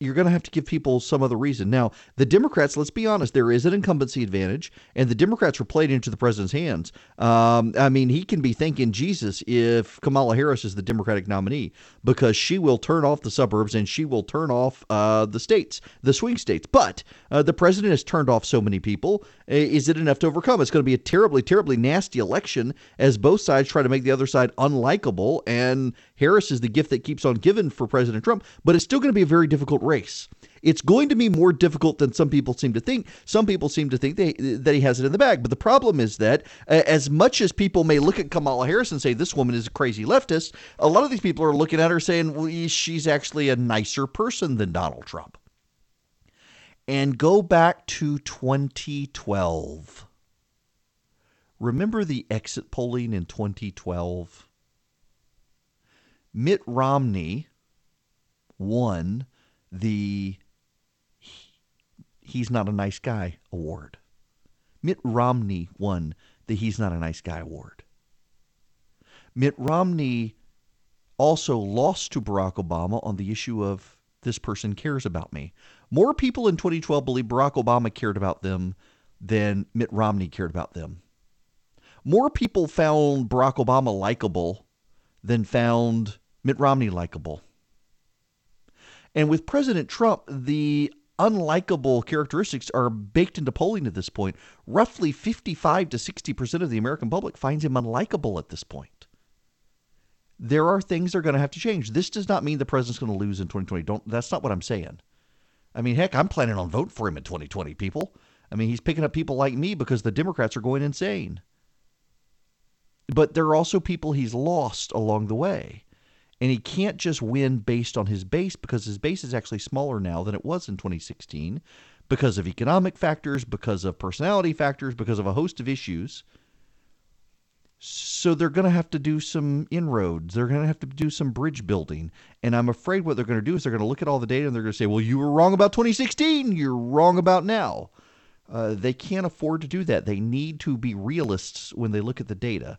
you're going to have to give people some other reason. Now, the Democrats, let's be honest, there is an incumbency advantage, and the Democrats were played into the president's hands. Um, I mean, he can be thanking Jesus if Kamala Harris is the Democratic nominee because she will turn off the suburbs and she will turn off uh, the states, the swing states. But uh, the president has turned off so many people. Is it enough to overcome? It's going to be a terribly, terribly nasty election as both sides try to make the other side unlikable. And Harris is the gift that keeps on giving for President Trump, but it's still going to be a very difficult race. It's going to be more difficult than some people seem to think. Some people seem to think they, that he has it in the bag. But the problem is that, uh, as much as people may look at Kamala Harris and say this woman is a crazy leftist, a lot of these people are looking at her saying well, she's actually a nicer person than Donald Trump. And go back to 2012. Remember the exit polling in 2012? Mitt Romney won the He's Not a Nice Guy award. Mitt Romney won the He's Not a Nice Guy award. Mitt Romney also lost to Barack Obama on the issue of this person cares about me. More people in 2012 believe Barack Obama cared about them than Mitt Romney cared about them. More people found Barack Obama likable than found Mitt Romney likable. And with President Trump, the unlikable characteristics are baked into polling at this point. Roughly 55 to 60% of the American public finds him unlikable at this point. There are things that are going to have to change. This does not mean the president's going to lose in 2020. Don't that's not what I'm saying. I mean, heck, I'm planning on voting for him in 2020, people. I mean, he's picking up people like me because the Democrats are going insane. But there are also people he's lost along the way. And he can't just win based on his base because his base is actually smaller now than it was in 2016 because of economic factors, because of personality factors, because of a host of issues. So they're going to have to do some inroads. They're going to have to do some bridge building. And I'm afraid what they're going to do is they're going to look at all the data and they're going to say, well, you were wrong about 2016. You're wrong about now. Uh, they can't afford to do that. They need to be realists when they look at the data.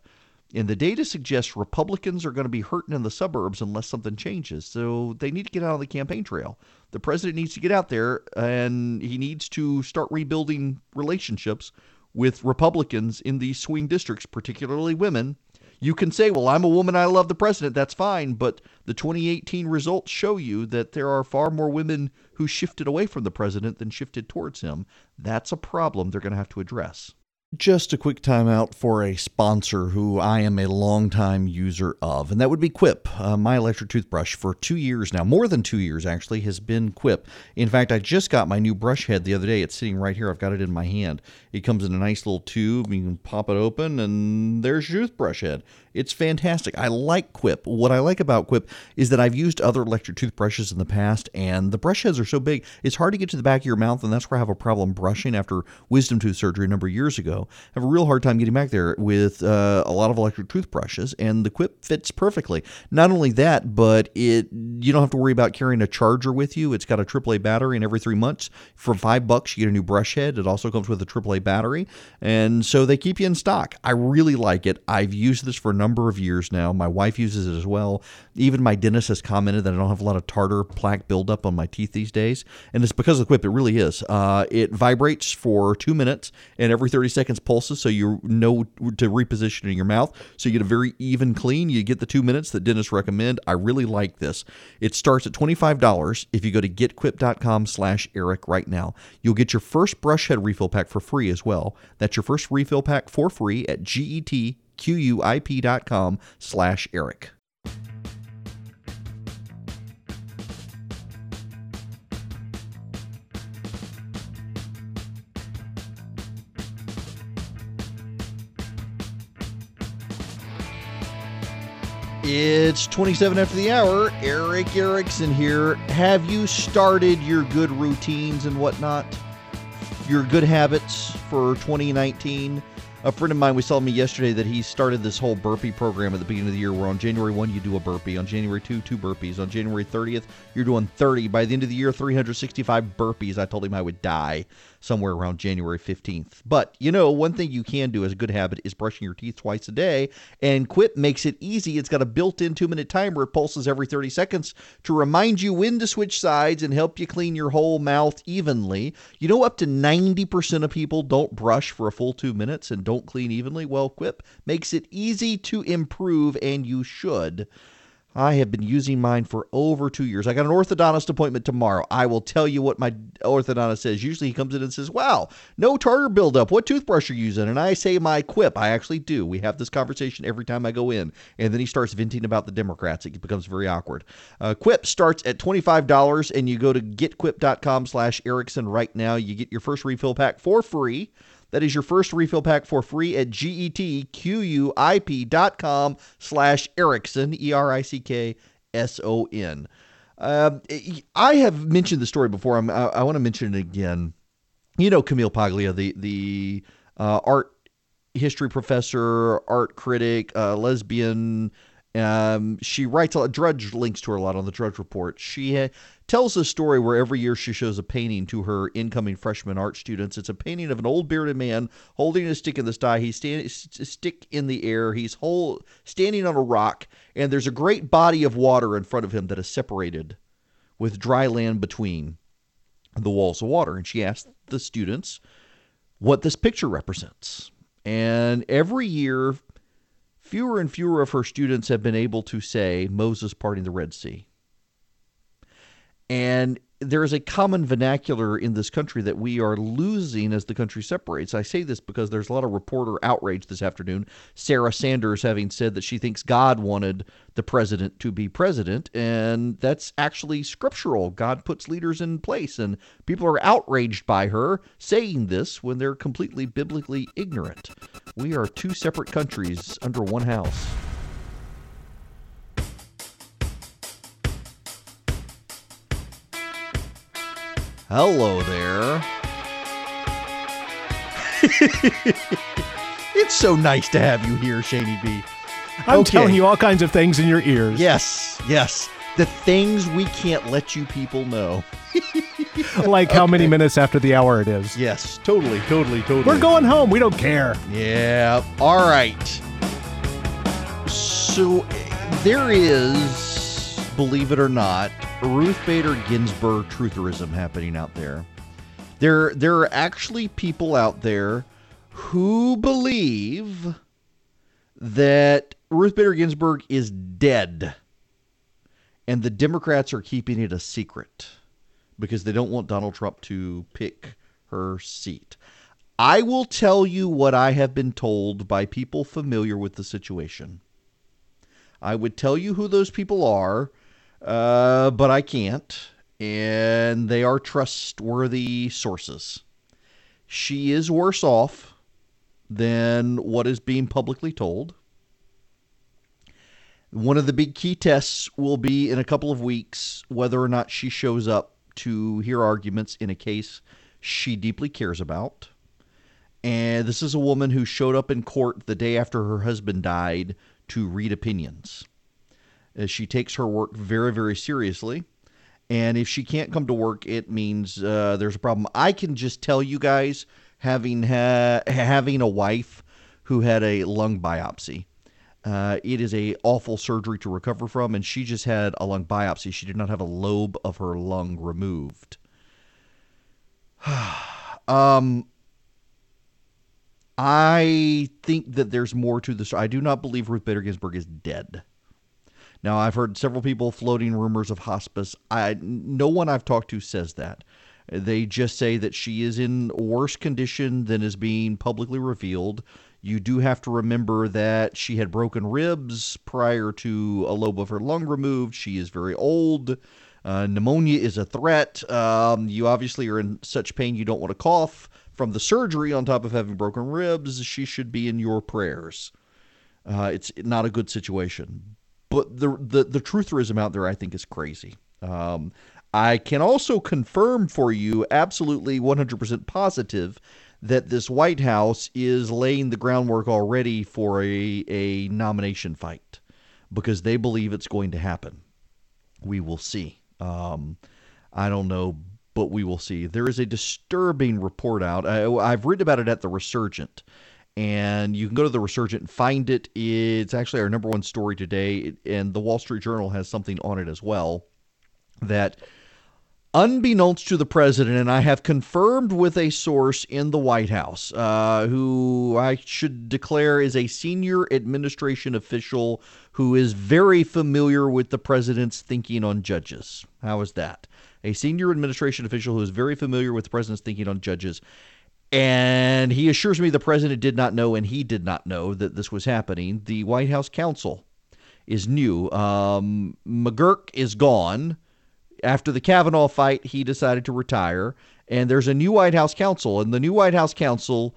And the data suggests Republicans are going to be hurting in the suburbs unless something changes. So they need to get out on the campaign trail. The president needs to get out there and he needs to start rebuilding relationships with Republicans in these swing districts, particularly women. You can say, well, I'm a woman, I love the president. That's fine. But the 2018 results show you that there are far more women who shifted away from the president than shifted towards him. That's a problem they're going to have to address. Just a quick timeout for a sponsor who I am a longtime user of, and that would be Quip. Uh, my electric toothbrush for two years now, more than two years actually, has been Quip. In fact, I just got my new brush head the other day. It's sitting right here. I've got it in my hand. It comes in a nice little tube. You can pop it open, and there's your toothbrush head. It's fantastic. I like Quip. What I like about Quip is that I've used other electric toothbrushes in the past, and the brush heads are so big, it's hard to get to the back of your mouth, and that's where I have a problem brushing after wisdom tooth surgery a number of years ago. Have a real hard time getting back there with uh, a lot of electric toothbrushes, and the Quip fits perfectly. Not only that, but it you don't have to worry about carrying a charger with you. It's got a AAA battery, and every three months, for five bucks, you get a new brush head. It also comes with a AAA battery, and so they keep you in stock. I really like it. I've used this for a number of years now. My wife uses it as well. Even my dentist has commented that I don't have a lot of tartar plaque buildup on my teeth these days, and it's because of the Quip. It really is. Uh, it vibrates for two minutes, and every 30 seconds pulses, so you know to reposition in your mouth. So you get a very even clean. You get the two minutes that dentists recommend. I really like this. It starts at $25 if you go to getquip.com slash Erick right now. You'll get your first brush head refill pack for free as well. That's your first refill pack for free at getquip.com slash Erick. It's 27 after the hour. Erick Erickson here. Have you started your good routines and whatnot? Your good habits for 2019? A friend of mine was telling me yesterday that he started this whole burpee program at the beginning of the year where on January 1 you do a burpee, on January 2 two burpees, on January 30th you're doing 30. By the end of the year 365 burpees. I told him I would die somewhere around January 15th. But, you know, one thing you can do as a good habit is brushing your teeth twice a day, and Quip makes it easy. It's got a built-in 2-minute timer. It pulses every 30 seconds to remind you when to switch sides and help you clean your whole mouth evenly. You know up to 90% of people don't brush for a full 2 minutes and don't clean evenly. Well, Quip makes it easy to improve and you should. I have been using mine for over two years. I got an orthodontist appointment tomorrow. I will tell you what my orthodontist says. Usually he comes in and says, Wow, no tartar buildup. What toothbrush are you using? And I say my quip. I actually do. We have this conversation every time I go in. And then he starts venting about the Democrats. It becomes very awkward. Uh, quip starts at $25 and you go to getquip.com slash Erickson right now. You get your first refill pack for free. That is your first refill pack for free at getquip.com slash Erickson, E-R-I-C-K-S-O-N. Uh, I have mentioned the story before. I'm, I, I want to mention it again. You know Camille Paglia, the, the uh, art history professor, art critic, uh, lesbian, um, she writes a lot, Drudge links to her a lot on the Drudge Report. She tells a story where every year she shows a painting to her incoming freshman art students. It's a painting of an old bearded man holding a stick in the sky. He's standing stick in the air. He's whole standing on a rock, and there's a great body of water in front of him that is separated with dry land between the walls of water. And she asked the students what this picture represents. And every year fewer and fewer of her students have been able to say Moses parting the Red Sea. And there is a common vernacular in this country that we are losing as the country separates. I say this because there's a lot of reporter outrage this afternoon. Sarah Sanders having said that she thinks God wanted the president to be president, and that's actually scriptural. God puts leaders in place, and people are outraged by her saying this when they're completely biblically ignorant. We are two separate countries under one house. Hello there. it's so nice to have you here, Shaney B. I'm Okay. telling you all kinds of things in your ears. Yes, yes. The things we can't let you people know. Like how many minutes after the hour it is. Yes, totally, totally, totally. We're going home. We don't care. Yeah. All right. So there is, believe it or not, Ruth Bader Ginsburg trutherism happening out there. There, there are actually people out there who believe that Ruth Bader Ginsburg is dead, and the Democrats are keeping it a secret because they don't want Donald Trump to pick her seat. I will tell you what I have been told by people familiar with the situation. I would tell you who those people are, uh, but I can't, and they are trustworthy sources. She is worse off than what is being publicly told. One of the big key tests will be in a couple of weeks whether or not she shows up to hear arguments in a case she deeply cares about. And this is a woman who showed up in court the day after her husband died to read opinions. Uh, she takes her work very, very seriously. And if she can't come to work, it means uh, there's a problem. I can just tell you guys, having ha- having a wife who had a lung biopsy, uh, it is a awful surgery to recover from, and she just had a lung biopsy. She did not have a lobe of her lung removed. um, I think that there's more to this. I do not believe Ruth Bader Ginsburg is dead. Now, I've heard several people floating rumors of hospice. I no one I've talked to says that. They just say that she is in worse condition than is being publicly revealed. You do have to remember that she had broken ribs prior to a lobe of her lung removed. She is very old. Uh, pneumonia is a threat. Um, you obviously are in such pain you don't want to cough from the surgery on top of having broken ribs. She should be in your prayers. Uh, it's not a good situation. But the, the the trutherism out there, I think, is crazy. Um, I can also confirm for you, absolutely 100% positive, that this White House is laying the groundwork already for a, a nomination fight because they believe it's going to happen. We will see. Um, I don't know, but we will see. There is a disturbing report out. I, I've written about it at the Resurgent, and you can go to the Resurgent and find it. It's actually our number one story today, and the Wall Street Journal has something on it as well. That unbeknownst to the president, and I have confirmed with a source in the White House, uh, who I should declare is a senior administration official who is very familiar with the president's thinking on judges. How is that? A senior administration official who is very familiar with the president's thinking on judges. And he assures me the president did not know, and he did not know that this was happening. The White House counsel is new. Um, McGurk is gone. After the Kavanaugh fight, he decided to retire. And there's a new White House counsel, and the new White House counsel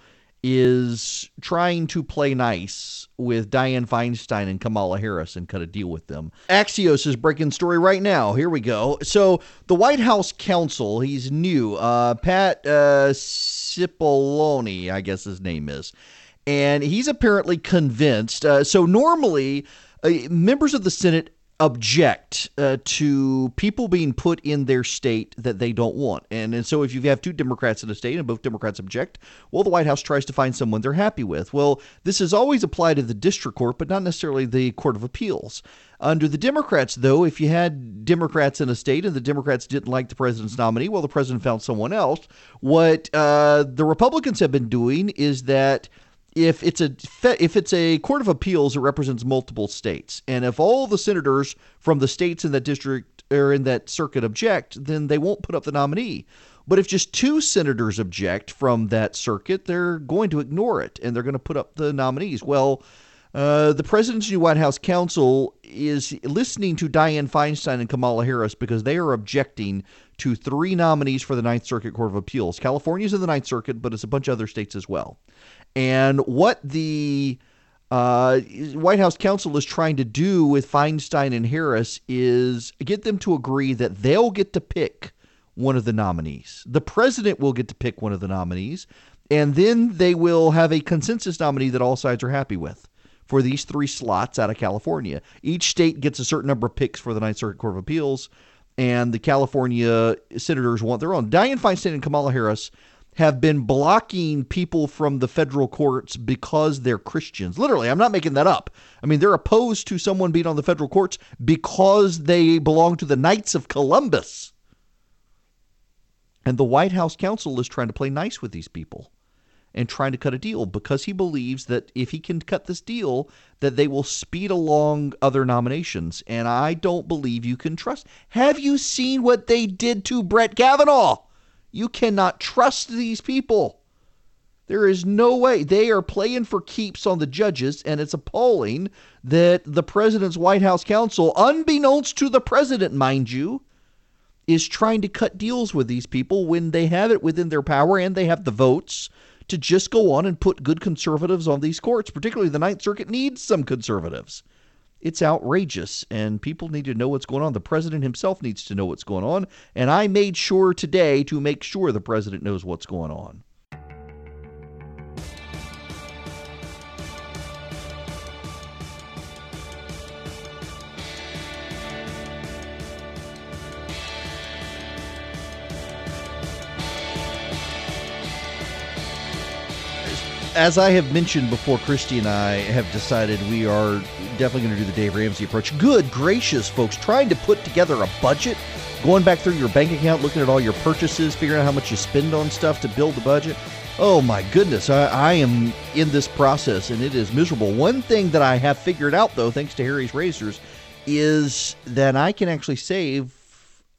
is trying to play nice with Dianne Feinstein and Kamala Harris and cut a deal with them. Axios is breaking story right now. Here we go. So the White House counsel, he's new. Uh, Pat uh, Cipollone, I guess his name is, and he's apparently convinced. Uh, so normally, uh, members of the Senate object uh, to people being put in their state that they don't want. And, and so if you have two Democrats in a state and both Democrats object, well, the White House tries to find someone they're happy with. Well, this has always applied to the district court, but not necessarily the Court of Appeals. Under the Democrats, though, if you had Democrats in a state and the Democrats didn't like the president's nominee, well, the president found someone else. What uh, the Republicans have been doing is that if it's a if it's a court of appeals, it represents multiple states, and if all the senators from the states in that district or in that circuit object, then they won't put up the nominee. But if just two senators object from that circuit, they're going to ignore it and they're going to put up the nominees. Well, uh, the president's new White House counsel is listening to Dianne Feinstein and Kamala Harris because they are objecting to three nominees for the Ninth Circuit Court of Appeals. California's in the Ninth Circuit, but it's a bunch of other states as well. And what the uh, White House counsel is trying to do with Feinstein and Harris is get them to agree that they'll get to pick one of the nominees. The president will get to pick one of the nominees, and then they will have a consensus nominee that all sides are happy with for these three slots out of California. Each state gets a certain number of picks for the Ninth Circuit Court of Appeals, and the California senators want their own. Dianne Feinstein and Kamala Harris have been blocking people from the federal courts because they're Christians. Literally, I'm not making that up. I mean, they're opposed to someone being on the federal courts because they belong to the Knights of Columbus. And the White House counsel is trying to play nice with these people and trying to cut a deal because he believes that if he can cut this deal that they will speed along other nominations and I don't believe you can trust. Have you seen what they did to Brett Kavanaugh? You cannot trust these people. There is no way. They are playing for keeps on the judges, and it's appalling that the president's White House counsel, unbeknownst to the president, mind you, is trying to cut deals with these people when they have it within their power and they have the votes to just go on and put good conservatives on these courts. Particularly the Ninth Circuit needs some conservatives. It's outrageous, and people need to know what's going on. The president himself needs to know what's going on, and I made sure today to make sure the president knows what's going on. as I have mentioned before, Christy and I have decided we are definitely going to do the Dave Ramsey approach. Good gracious, folks, trying to put together a budget, going back through your bank account, looking at all your purchases, figuring out how much you spend on stuff to build the budget. Oh my goodness, I, I am in this process and it is miserable. One thing that I have figured out, though, thanks to Harry's Razors, is that I can actually save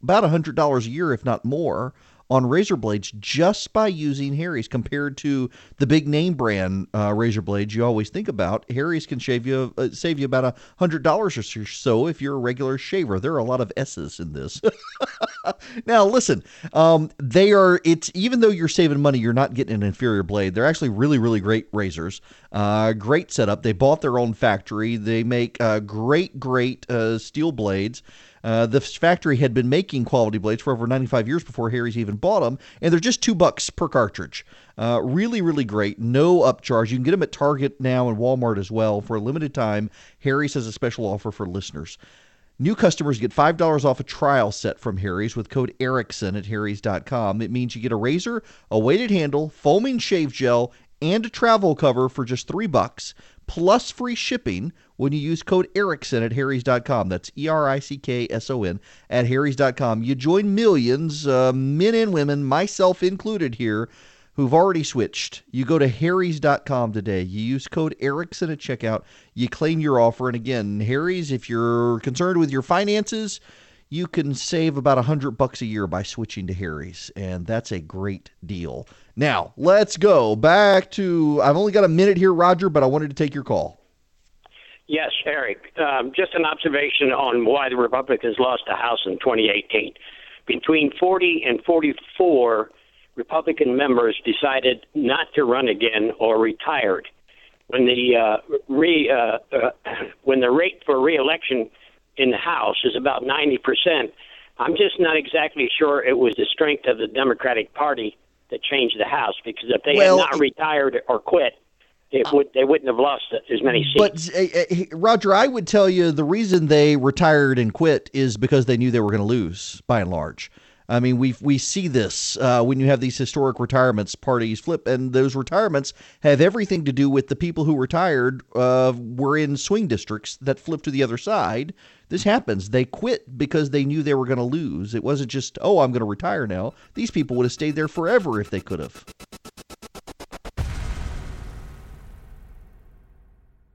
about $100 a year, if not more, on razor blades just by using Harry's compared to the big name brand uh, razor blades you always think about. Harry's can save you uh, save you about a hundred dollars or so if you're a regular shaver. There are a lot of S's in this. now listen, um, they are it's even though you're saving money, you're not getting an inferior blade. They're actually really really great razors. Uh, great setup. They bought their own factory. They make uh, great great uh, steel blades. Uh, the factory had been making quality blades for over 95 years before Harry's even bought them, and they're just two bucks per cartridge. Uh, really, really great. No upcharge. You can get them at Target now and Walmart as well for a limited time. Harry's has a special offer for listeners. New customers get $5 off a trial set from Harry's with code Erickson at Harry's.com. It means you get a razor, a weighted handle, foaming shave gel, and a travel cover for just three bucks, plus free shipping when you use code Erickson at Harry's.com. That's E R I C K S O N at Harry's.com. You join millions, uh, men and women, myself included here, who've already switched. You go to Harry's.com today. You use code Erickson at checkout. You claim your offer. And again, Harry's, if you're concerned with your finances, you can save about a hundred bucks a year by switching to Harry's, and that's a great deal. Now, let's go back to. I've only got a minute here, Roger, but I wanted to take your call. Yes, Erick. Um, just an observation on why the Republicans lost the House in 2018. Between 40 and 44 Republican members decided not to run again or retired. When the uh, re, uh, uh, when the rate for reelection in the House is about 90 percent, I'm just not exactly sure it was the strength of the Democratic Party that changed the House because if they Well, had not retired or quit, it would they wouldn't have lost as many seats. But uh, uh, Roger, I would tell you the reason they retired and quit is because they knew they were going to lose by and large. I mean, we we see this uh, when you have these historic retirements parties flip, and those retirements have everything to do with the people who retired uh, were in swing districts that flipped to the other side. This happens. They quit because they knew they were going to lose. It wasn't just, oh, I'm going to retire now. These people would have stayed there forever if they could have.